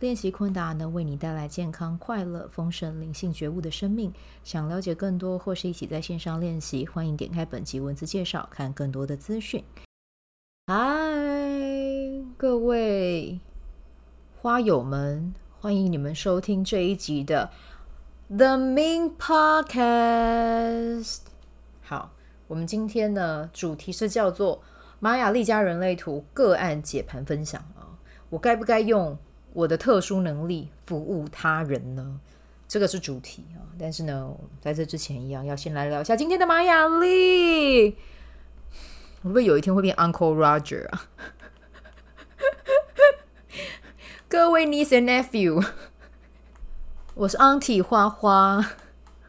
练习昆达能为你带来健康、快乐、丰盛、灵性觉悟的生命。想了解更多或是一起在线上练习，欢迎点开本集文字介绍，看更多的资讯。嗨，各位花友们，欢迎你们收听这一集的 The Min Podcast。好，我们今天呢，主题是叫做玛雅历加人类图个案解盘分享啊，我该不该用？我的特殊能力服务他人呢？这个是主题啊。但是呢，在这之前一样，要先来聊一下今天的玛雅丽。会不会有一天会变 Uncle Roger 啊？各位 niece and nephew，我是 Auntie 花花。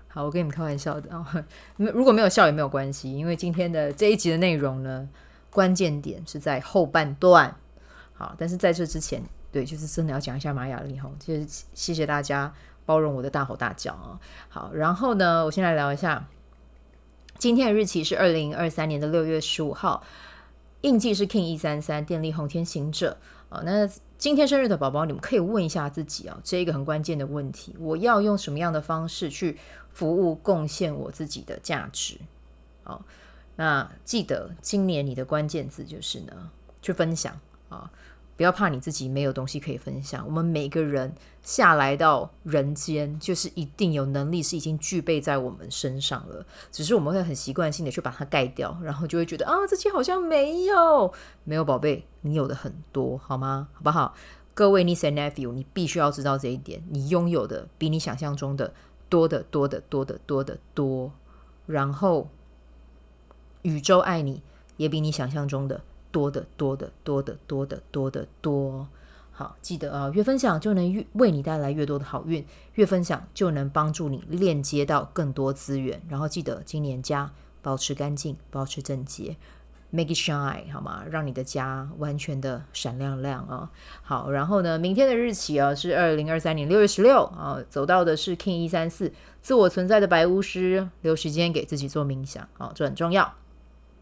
好，我跟你们开玩笑的啊。如果没有笑也没有关系，因为今天的这一集的内容呢，关键点是在后半段。好，但是在这之前。对，就是真的要讲一下玛雅历哈，就是谢谢大家包容我的大吼大叫啊。好，然后呢，我先来聊一下，今天的日期是二零二三年的六月十五号，印记是 King 一三三，电力红天行者啊。那今天生日的宝宝，你们可以问一下自己啊，这一个很关键的问题：我要用什么样的方式去服务、贡献我自己的价值？好，那记得今年你的关键字就是呢，去分享啊。不要怕你自己没有东西可以分享。我们每个人下来到人间，就是一定有能力是已经具备在我们身上了，只是我们会很习惯性的去把它盖掉，然后就会觉得啊，自己好像没有。没有宝贝，你有的很多，好吗？好不好？各位 niece and nephew，你必须要知道这一点，你拥有的比你想象中的多得多得多得多得多。然后，宇宙爱你，也比你想象中的。多的多的多的多的多的多，好，记得啊，越分享就能越为你带来越多的好运，越分享就能帮助你链接到更多资源。然后记得今年家保持干净，保持整洁，make it shine，好吗？让你的家完全的闪亮亮啊！好，然后呢，明天的日期啊是二零二三年六月十六啊，走到的是 King 一三四，自我存在的白巫师，留时间给自己做冥想啊，这很重要。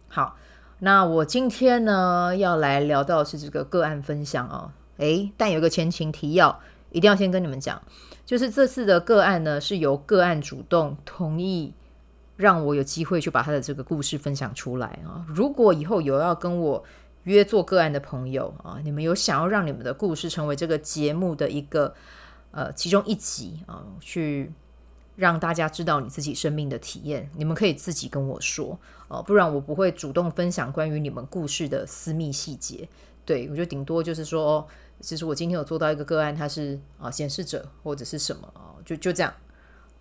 好。那我今天呢，要来聊到是这个个案分享哦，诶，但有个前情提要，一定要先跟你们讲，就是这次的个案呢，是由个案主动同意让我有机会去把他的这个故事分享出来啊。如果以后有要跟我约做个案的朋友啊，你们有想要让你们的故事成为这个节目的一个呃其中一集啊，去。让大家知道你自己生命的体验，你们可以自己跟我说哦，不然我不会主动分享关于你们故事的私密细节。对，我就顶多就是说，其实我今天有做到一个个案，他是啊显示者或者是什么啊，就就这样。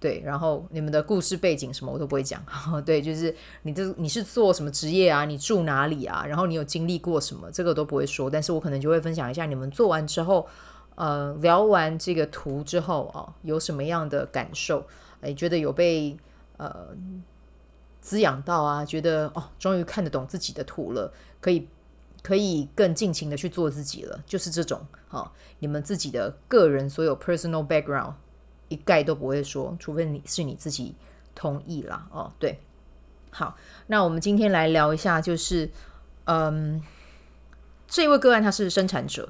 对，然后你们的故事背景什么我都不会讲。对，就是你这你是做什么职业啊？你住哪里啊？然后你有经历过什么？这个都不会说，但是我可能就会分享一下你们做完之后。呃，聊完这个图之后啊，有什么样的感受？哎，觉得有被呃滋养到啊？觉得哦，终于看得懂自己的图了，可以可以更尽情的去做自己了，就是这种哈、哦。你们自己的个人所有 personal background 一概都不会说，除非你是你自己同意啦。哦，对，好，那我们今天来聊一下，就是嗯，这位个案他是生产者。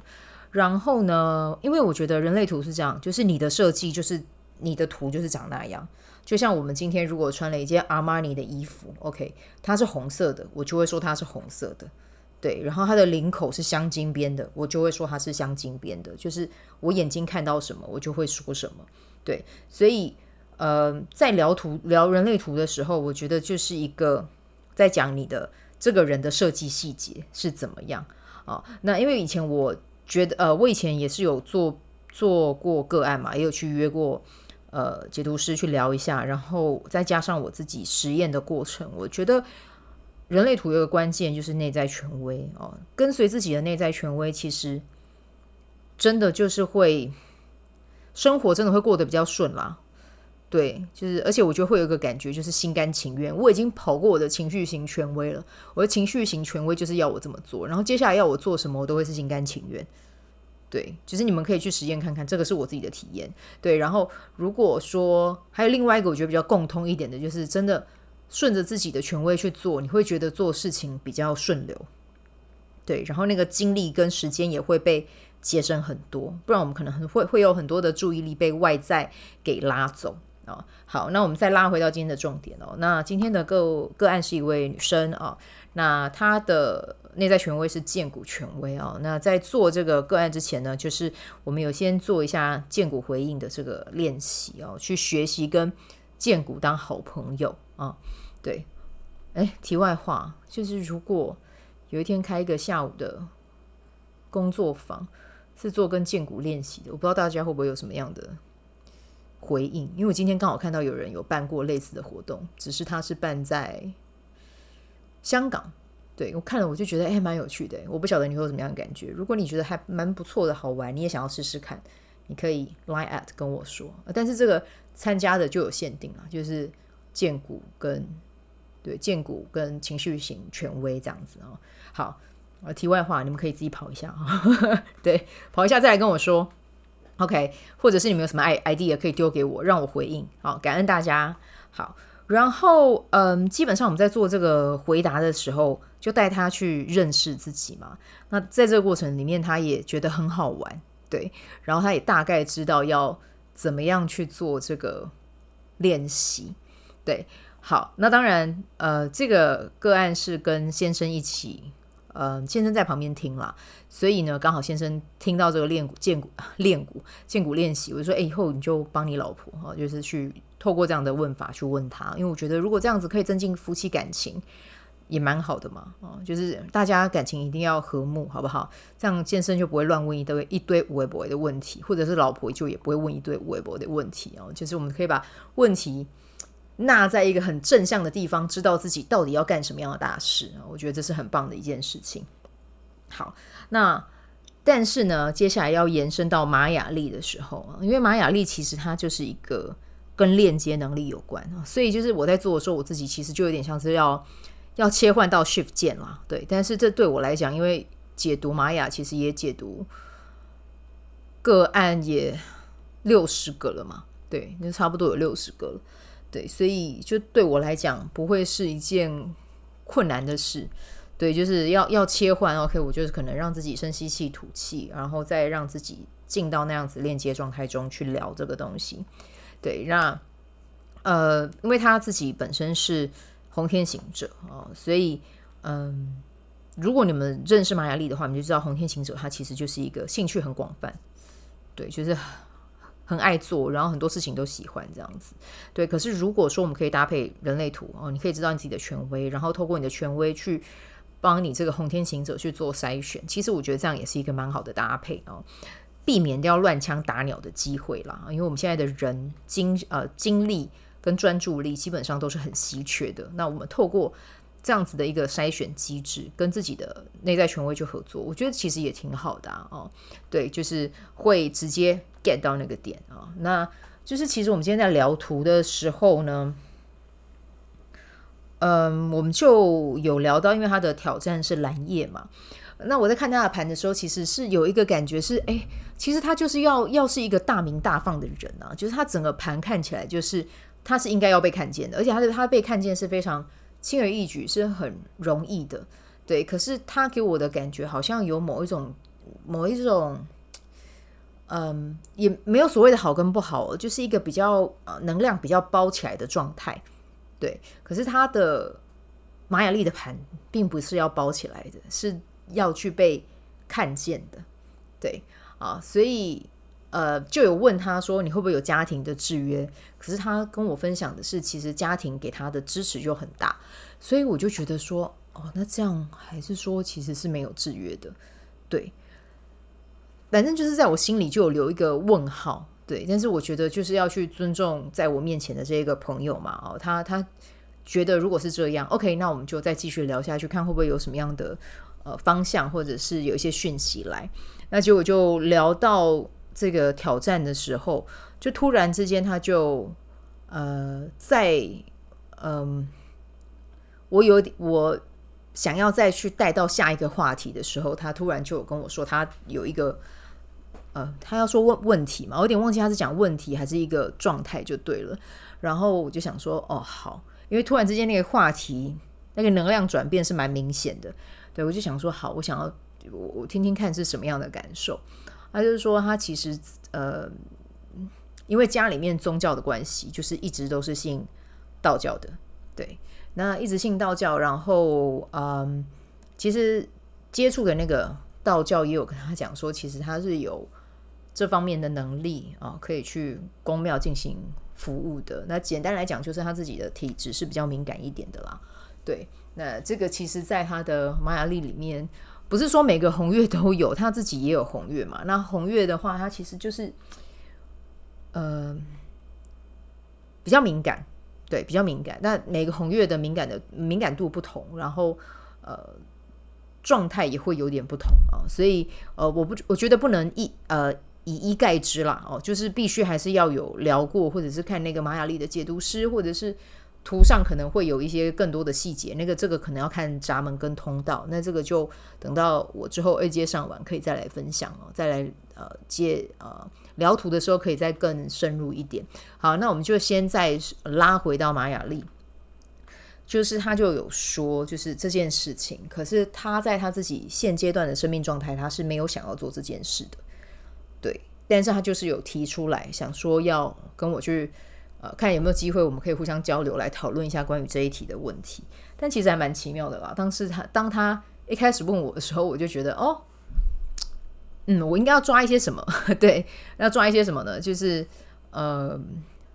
然后呢，因为我觉得人类图是这样，就是你的设计就是你的图就是长那样。就像我们今天如果穿了一件阿玛尼的衣服，OK，它是红色的，我就会说它是红色的。对，然后它的领口是镶金边的，我就会说它是镶金边的。就是我眼睛看到什么，我就会说什么。对，所以呃，在聊图聊人类图的时候，我觉得就是一个在讲你的这个人的设计细节是怎么样啊。那因为以前我。觉得呃，我以前也是有做做过个案嘛，也有去约过呃解读师去聊一下，然后再加上我自己实验的过程，我觉得人类图有个关键就是内在权威哦，跟随自己的内在权威，其实真的就是会生活真的会过得比较顺啦。对，就是而且我觉得会有一个感觉，就是心甘情愿。我已经跑过我的情绪型权威了，我的情绪型权威就是要我这么做，然后接下来要我做什么，我都会是心甘情愿。对，就是你们可以去实验看看，这个是我自己的体验。对，然后如果说还有另外一个我觉得比较共通一点的，就是真的顺着自己的权威去做，你会觉得做事情比较顺流。对，然后那个精力跟时间也会被节省很多，不然我们可能很会会有很多的注意力被外在给拉走、哦。好，那我们再拉回到今天的重点哦。那今天的个个案是一位女生啊、哦，那她的内在权威是荐骨权威啊、哦。那在做这个个案之前呢，就是我们有先做一下荐骨回应的这个练习哦，去学习跟荐骨当好朋友啊、哦。对，哎，题外话就是如果。有一天开一个下午的工作坊，是做跟荐骨练习的，我不知道大家会不会有什么样的回应。因为我今天刚好看到有人有办过类似的活动，只是他是办在香港。对，我看了我就觉得哎，蛮有趣的。我不晓得你会有什么样的感觉。如果你觉得还蛮不错的，好玩，你也想要试试看，你可以 line at 跟我说。但是这个参加的就有限定了，就是荐股跟。对，荐股跟情绪型权威这样子、哦，好，呃，题外话，你们可以自己跑一下啊，对，跑一下再来跟我说，OK，或者是你们有什么 idea 可以丢给我，让我回应，好，感恩大家，好，然后嗯，基本上我们在做这个回答的时候，就带他去认识自己嘛，那在这个过程里面，他也觉得很好玩，对，然后他也大概知道要怎么样去做这个练习，对。好，那当然，呃，这个个案是跟先生一起，呃，先生在旁边听啦，所以呢，刚好先生听到这个练骨、荐骨、练骨、荐骨练习，我就说，哎，以后你就帮你老婆哈，就是去透过这样的问法去问他，因为我觉得如果这样子可以增进夫妻感情，也蛮好的嘛，哦，就是大家感情一定要和睦，好不好？这样健身就不会乱问一堆一堆无微不微的问题，或者是老婆就也不会问一堆无微不微的问题哦，就是我们可以把问题。那在一个很正向的地方，知道自己到底要干什么样的大事，我觉得这是很棒的一件事情。好，那但是呢，接下来要延伸到玛雅历的时候，因为玛雅历其实它就是一个跟链接能力有关，所以就是我在做的时候，我自己其实就有点像是要要切换到 Shift 键啦，对。但是这对我来讲，因为解读玛雅其实也解读个案也六十个了嘛，对，就差不多有六十个了。对，所以就对我来讲不会是一件困难的事。对，就是要要切换，OK，我就是可能让自己深吸气、吐气，然后再让自己进到那样子链接状态中去聊这个东西。对，那呃，因为他自己本身是红天行者哦，所以嗯，如果你们认识玛雅丽的话，你就知道红天行者他其实就是一个兴趣很广泛，对，就是。很爱做，然后很多事情都喜欢这样子，对。可是如果说我们可以搭配人类图哦，你可以知道你自己的权威，然后透过你的权威去帮你这个红天行者去做筛选。其实我觉得这样也是一个蛮好的搭配哦，避免掉乱枪打鸟的机会啦。因为我们现在的人精呃精力跟专注力基本上都是很稀缺的。那我们透过这样子的一个筛选机制，跟自己的内在权威去合作，我觉得其实也挺好的啊。哦，对，就是会直接 get 到那个点啊。那就是其实我们今天在聊图的时候呢，嗯，我们就有聊到，因为他的挑战是蓝夜嘛。那我在看他的盘的时候，其实是有一个感觉是，哎，其实他就是要要是一个大鸣大放的人啊，就是他整个盘看起来就是他是应该要被看见的，而且他的他被看见是非常。轻而易举是很容易的，对。可是他给我的感觉好像有某一种、某一种，嗯，也没有所谓的好跟不好，就是一个比较呃能量比较包起来的状态，对。可是他的玛雅历的盘并不是要包起来的，是要去被看见的，对啊，所以。呃，就有问他说，你会不会有家庭的制约？可是他跟我分享的是，其实家庭给他的支持就很大，所以我就觉得说，哦，那这样还是说其实是没有制约的，对。反正就是在我心里就有留一个问号，对。但是我觉得就是要去尊重在我面前的这个朋友嘛，哦，他他觉得如果是这样，OK，那我们就再继续聊下去，看会不会有什么样的呃方向，或者是有一些讯息来。那结果就聊到。这个挑战的时候，就突然之间他就呃，在嗯、我有我想要再去带到下一个话题的时候，他突然就有跟我说，他有一个呃，他要说问问题嘛，我有点忘记他是讲问题还是一个状态就对了。然后我就想说，哦，好，因为突然之间那个话题那个能量转变是蛮明显的，对，我就想说，好，我想要我听听看是什么样的感受。他就是说，他其实呃，因为家里面宗教的关系，就是一直都是信道教的，对，那一直信道教，然后嗯，其实接触的那个道教也有跟他讲说，其实他是有这方面的能力啊，可以去宫庙进行服务的。那简单来讲，就是他自己的体质是比较敏感一点的啦，对。那这个其实在他的玛雅历里面。不是说每个红月都有，他自己也有红月嘛？那红月的话，它其实就是，呃，比较敏感，对，比较敏感。那每个红月的敏感的敏感度不同，然后呃，状态也会有点不同啊。所以呃，我不，我觉得不能一呃以一概之啦哦，就是必须还是要有聊过，或者是看那个玛雅历的解读师，或者是。图上可能会有一些更多的细节，那个这个可能要看闸门跟通道，那这个就等到我之后二阶上完可以再来分享哦，再来呃接呃聊图的时候可以再更深入一点。好，那我们就先再拉回到玛雅丽，就是他就有说，就是这件事情，可是他在他自己现阶段的生命状态，他是没有想要做这件事的，对，但是他就是有提出来，想说要跟我去。呃，看有没有机会，我们可以互相交流，来讨论一下关于这一题的问题。但其实还蛮奇妙的啦？当时他当他一开始问我的时候，我就觉得，哦，嗯，我应该要抓一些什么？对，要抓一些什么呢？就是呃，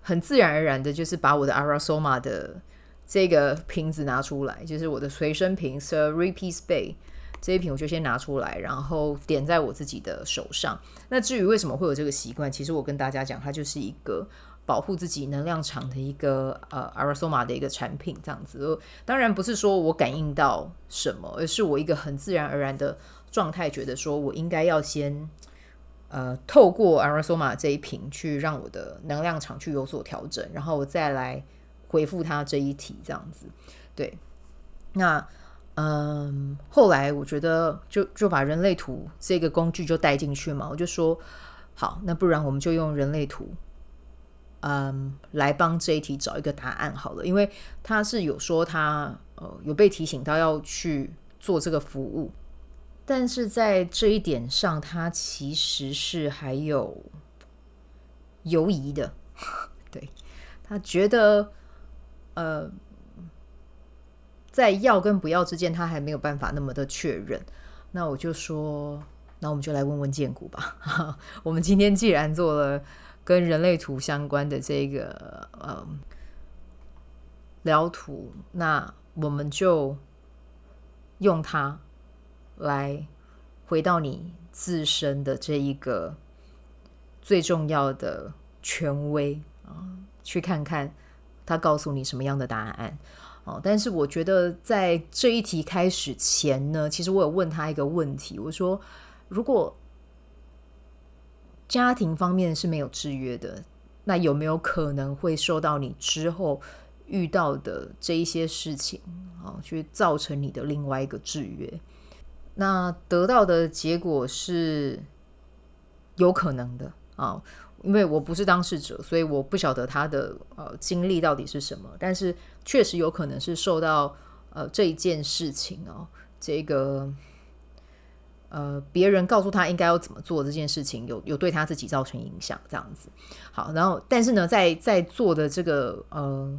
很自然而然的，就是把我的 ara soma 的这个瓶子拿出来，就是我的随身瓶 Serapis Bey 这一瓶，我就先拿出来，然后点在我自己的手上。那至于为什么会有这个习惯，其实我跟大家讲，它就是一个。保护自己能量场的一个呃，Aura-Soma 的一个产品，这样子。当然不是说我感应到什么，而是我一个很自然而然的状态，觉得说我应该要先呃，透过 Aura-Soma 这一瓶去让我的能量场去有所调整，然后我再来回复它这一题，这样子。对，那嗯，后来我觉得就就把人类图这个工具就带进去嘛，我就说好，那不然我们就用人类图。嗯，来帮这一题找一个答案好了，因为他是有说他呃有被提醒到要去做这个服务，但是在这一点上，他其实是还有犹疑的。对，他觉得呃，在要跟不要之间，他还没有办法那么的确认。那我就说，那我们就来问问建谷吧。我们今天既然做了。跟人类图相关的这个呃疗图，那我们就用它来回到你自身的这一个最重要的权威啊，去看看他告诉你什么样的答案哦。但是我觉得在这一题开始前呢，其实我有问他一个问题，我说如果。家庭方面是没有制约的，那有没有可能会受到你之后遇到的这一些事情啊，去造成你的另外一个制约？那得到的结果是有可能的啊，因为我不是当事者，所以我不晓得他的呃经历到底是什么，但是确实有可能是受到呃这一件事情哦，这个。呃，别人告诉他应该要怎么做这件事情，有有对他自己造成影响，这样子。好，然后但是呢，在在做的这个呃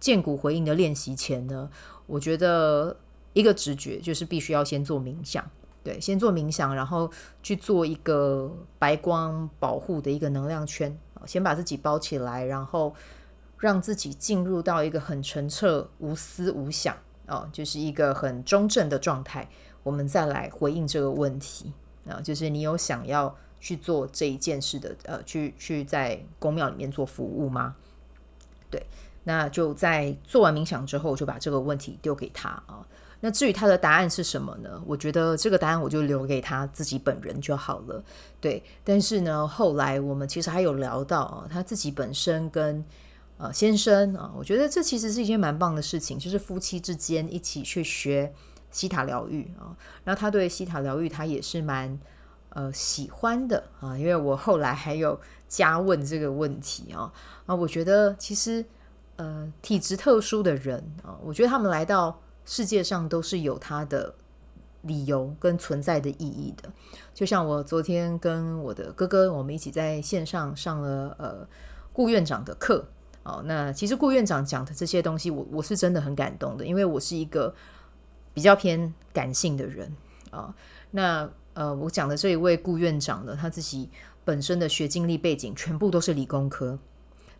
荐骨回应的练习前呢，我觉得一个直觉就是必须要先做冥想，对，先做冥想，然后去做一个白光保护的一个能量圈，先把自己包起来，然后让自己进入到一个很澄澈、无思无想哦，就是一个很中正的状态。我们再来回应这个问题啊，就是你有想要去做这一件事的，呃，去去在宫庙里面做服务吗？对，那就在做完冥想之后，就把这个问题丢给他啊。那至于他的答案是什么呢？我觉得这个答案我就留给他自己本人就好了。对，但是呢，后来我们其实还有聊到啊，他自己本身跟呃先生啊，我觉得这其实是一件蛮棒的事情，就是夫妻之间一起去学西塔疗愈啊。那他对西塔疗愈他也是蛮呃喜欢的啊，因为我后来还有加问这个问题啊啊，我觉得其实呃体质特殊的人啊，我觉得他们来到世界上都是有他的。理由跟存在的意义的，就像我昨天跟我的哥哥，我们一起在线上上了呃顾院长的课哦。那其实顾院长讲的这些东西，我我是真的很感动的，因为我是一个比较偏感性的人啊、那呃，我讲的这一位顾院长呢，他自己本身的学经历背景全部都是理工科，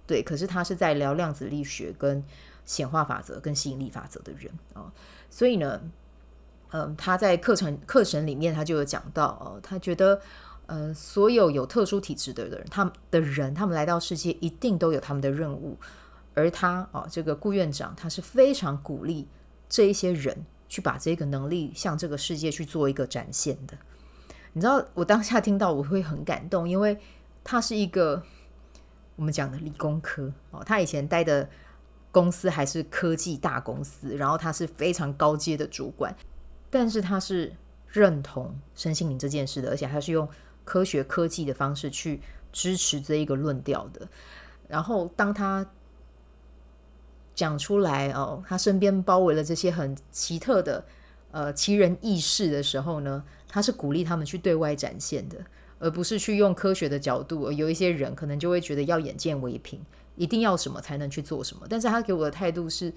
对，可是他是在聊量子力学、跟显化法则、跟吸引力法则的人啊、所以呢。嗯，他在课程课程里面，他就有讲到哦，他觉得，呃，所有有特殊体质的人，他们的人，他们来到世界一定都有他们的任务，而他哦，这个顾院长，他是非常鼓励这一些人去把这个能力向这个世界去做一个展现的。你知道，我当下听到我会很感动，因为他是一个我们讲的理工科哦，他以前待的公司还是科技大公司，然后他是非常高阶的主管。但是他是认同身心灵这件事的，而且他是用科学科技的方式去支持这一个论调的。然后当他讲出来哦，他身边包围了这些很奇特的呃奇人异事的时候呢，他是鼓励他们去对外展现的，而不是去用科学的角度。有一些人可能就会觉得要眼见为凭，一定要什么才能去做什么。但是他给我的态度是：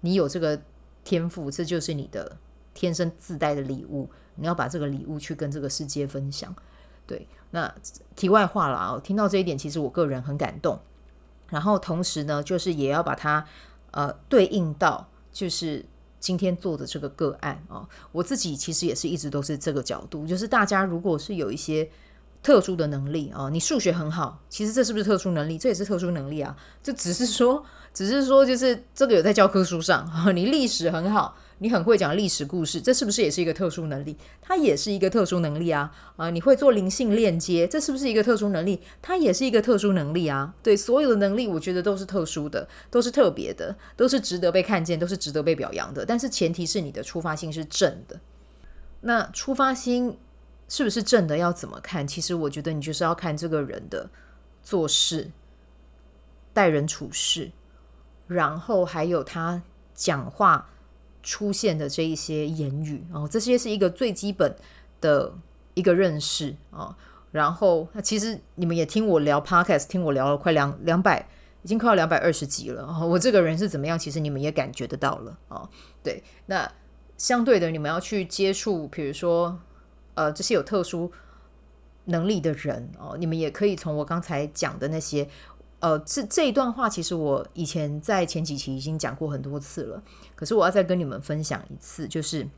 你有这个天赋，这就是你的。天生自带的礼物，你要把这个礼物去跟这个世界分享。对，那题外话了啊，听到这一点，其实我个人很感动。然后同时呢，就是也要把它呃对应到就是今天做的这个个案啊，我自己其实也是一直都是这个角度，就是大家如果是有一些特殊的能力啊，你数学很好，其实这是不是特殊能力？这也是特殊能力啊，这只是说，只是说就是这个有在教科书上啊，你历史很好。你很会讲历史故事，这是不是也是一个特殊能力？它也是一个特殊能力啊！啊，你会做灵性链接，这是不是一个特殊能力？它也是一个特殊能力啊！对，所有的能力，我觉得都是特殊的，都是特别的，都是值得被看见，都是值得被表扬的。但是前提是你的出发心是正的。那出发心是不是正的？要怎么看？其实我觉得你就是要看这个人的做事、待人处事，然后还有他讲话。出现的这一些言语哦，这些是一个最基本的一个认识啊。然后，那其实你们也听我聊 Podcast，听我聊了快两两百，已经快要两百二十集了。我这个人是怎么样？其实你们也感觉得到了啊。对，那相对的，你们要去接触，比如说呃，这些有特殊能力的人哦，你们也可以从我刚才讲的那些。呃，这这一段话其实我以前在前几期已经讲过很多次了，可是我要再跟你们分享一次，就是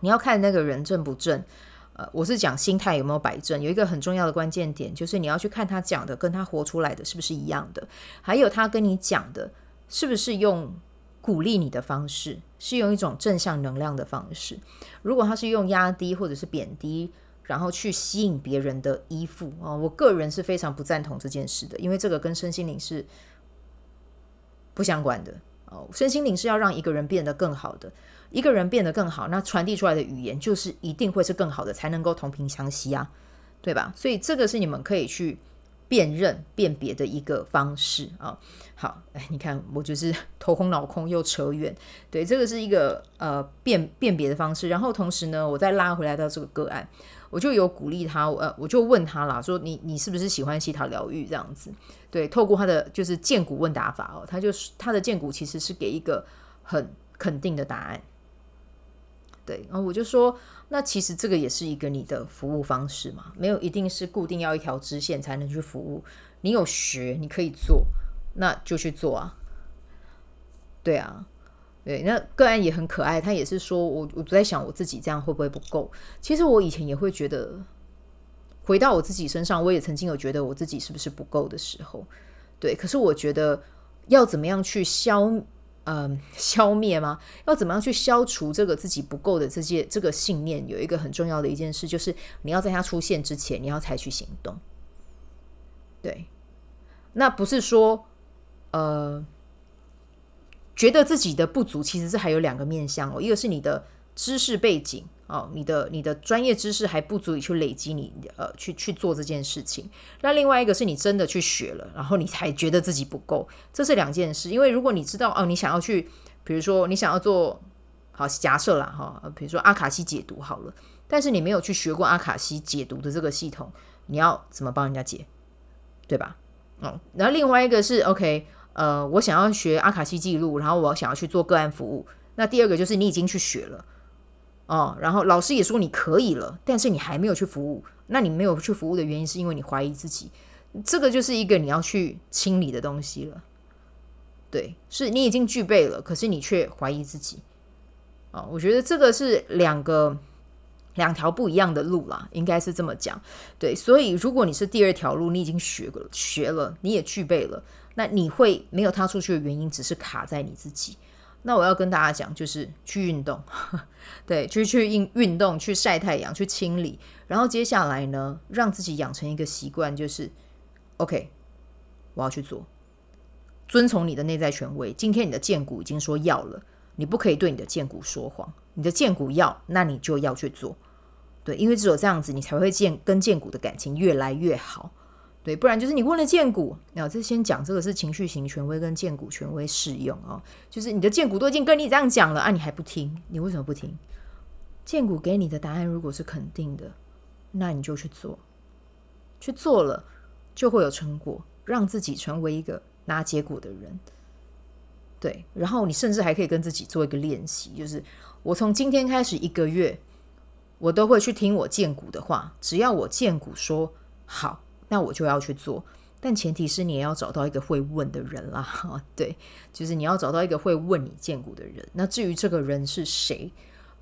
你要看那个人正不正。呃，我是讲心态有没有摆正，有一个很重要的关键点，就是你要去看他讲的跟他活出来的是不是一样的，还有他跟你讲的是不是用鼓励你的方式，是用一种正向能量的方式。如果他是用压低或者是贬低。然后去吸引别人的依附啊，我个人是非常不赞同这件事的，因为这个跟身心灵是不相关的哦。身心灵是要让一个人变得更好的，一个人变得更好，那传递出来的语言就是一定会是更好的，才能够同频相吸啊，对吧？所以这个是你们可以去辨认、辨别的一个方式啊。好，哎，你看我就是 头空脑空又扯远，对，这个是一个呃辨辨别的方式。然后同时呢，我再拉回来到这个个案。我就有鼓励他，呃，我就问他啦，说你你是不是喜欢希塔疗愈这样子？对，透过他的就是荐骨问答法哦，他就是他的荐骨其实是给一个很肯定的答案。对，然后我就说，那其实这个也是一个你的服务方式嘛，没有一定是固定要一条支线才能去服务，你有学你可以做，那就去做啊。对啊。对，那个案也很可爱。他也是说，我我在想我自己这样会不会不够？其实我以前也会觉得，回到我自己身上，我也曾经有觉得我自己是不是不够的时候。对，可是我觉得要怎么样去消，嗯、消灭吗？要怎么样去消除这个自己不够的这些这个信念？有一个很重要的一件事，就是你要在它出现之前，你要采取行动。对，那不是说。呃，觉得自己的不足，其实是还有两个面向哦，一个是你的知识背景。哦，你的你的专业知识还不足以去累积你呃去去做这件事情。那另外一个是你真的去学了，然后你才觉得自己不够，这是两件事。因为如果你知道哦，你想要去，比如说你想要做好假设啦哈，比如说阿卡西解读好了，但是你没有去学过阿卡西解读的这个系统，你要怎么帮人家解，对吧？哦，然后另外一个是 OK，呃，我想要学阿卡西记录，然后我想要去做个案服务。那第二个就是你已经去学了。哦，然后老师也说你可以了，但是你还没有去服务。那你没有去服务的原因，是因为你怀疑自己。这个就是一个你要去清理的东西了。对，是你已经具备了，可是你却怀疑自己。哦，我觉得这个是两个两条不一样的路啦，应该是这么讲。对，所以如果你是第二条路，你已经学了，学了，你也具备了，那你会没有踏出去的原因，只是卡在你自己。那我要跟大家讲，就是去运动，对，去去运运动，去晒太阳，去清理，然后接下来呢，让自己养成一个习惯，就是 OK，我要去做，遵从你的内在权威。今天你的荐骨已经说要了，你不可以对你的荐骨说谎，你的荐骨要，那你就要去做，对，因为只有这样子，你才会见跟荐骨的感情越来越好。对，不然就是你问了荐股，那这先讲这个是情绪型权威跟荐股权威适用哦，就是你的荐股都已经跟你这样讲了啊，你还不听，你为什么不听？荐股给你的答案如果是肯定的，那你就去做，去做了就会有成果，让自己成为一个拿结果的人。对，然后你甚至还可以跟自己做一个练习，就是我从今天开始一个月，我都会去听我荐股的话，只要我荐股说好。那我就要去做，但前提是你也要找到一个会问的人啦。对，就是你要找到一个会问你荐骨的人。那至于这个人是谁，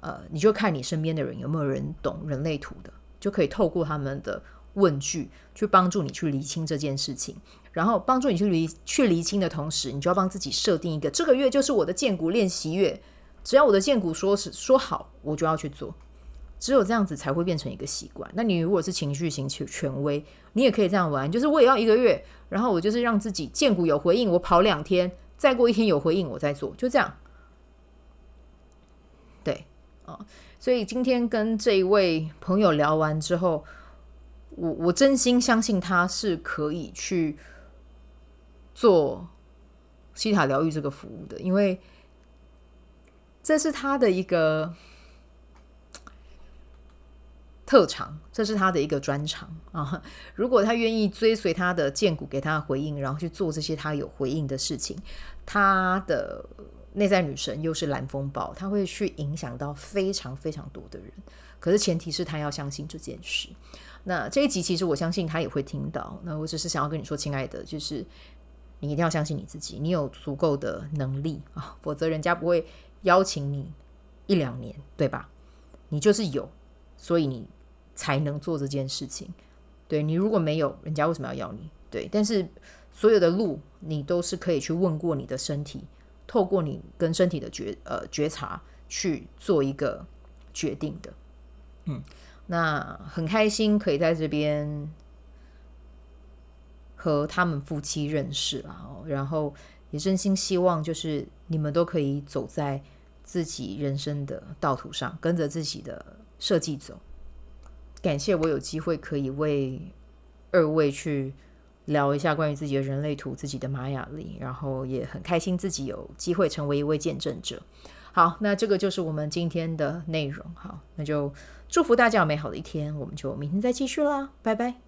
呃，你就看你身边的人有没有人懂人类图的，就可以透过他们的问句去帮助你去厘清这件事情。然后帮助你去厘去厘清的同时，你就要帮自己设定一个这个月就是我的荐骨练习月，只要我的荐骨说是说好，我就要去做。只有这样子才会变成一个习惯。那你如果是情绪型权威，你也可以这样玩，就是我也要一个月，然后我就是让自己见骨有回应，我跑两天，再过一天有回应，我再做，就这样。对，啊，所以今天跟这一位朋友聊完之后，我我真心相信他是可以去做西塔疗愈这个服务的，因为这是他的一个。特长，这是他的一个专长 啊！如果他愿意追随他的荐骨给他回应，然后去做这些他有回应的事情，他的内在女神又是蓝风暴，他会去影响到非常非常多的人。可是前提是他要相信这件事。那这一集其实我相信他也会听到。那我只是想要跟你说，亲爱的，就是你一定要相信你自己，你有足够的能力啊，否则人家不会邀请你一两年，对吧？你就是有，所以你。才能做这件事情，对，你如果没有，人家为什么要要你？对，但是所有的路你都是可以去问过你的身体，透过你跟身体的觉呃觉察去做一个决定的。嗯，那很开心可以在这边和他们夫妻认识了哦，然后也真心希望就是你们都可以走在自己人生的道途上，跟着自己的设计走。感谢我有机会可以为二位去聊一下关于自己的人类图、自己的玛雅历，然后也很开心自己有机会成为一位见证者。好，那这个就是我们今天的内容。好，那就祝福大家有美好的一天，我们就明天再继续啦，拜拜。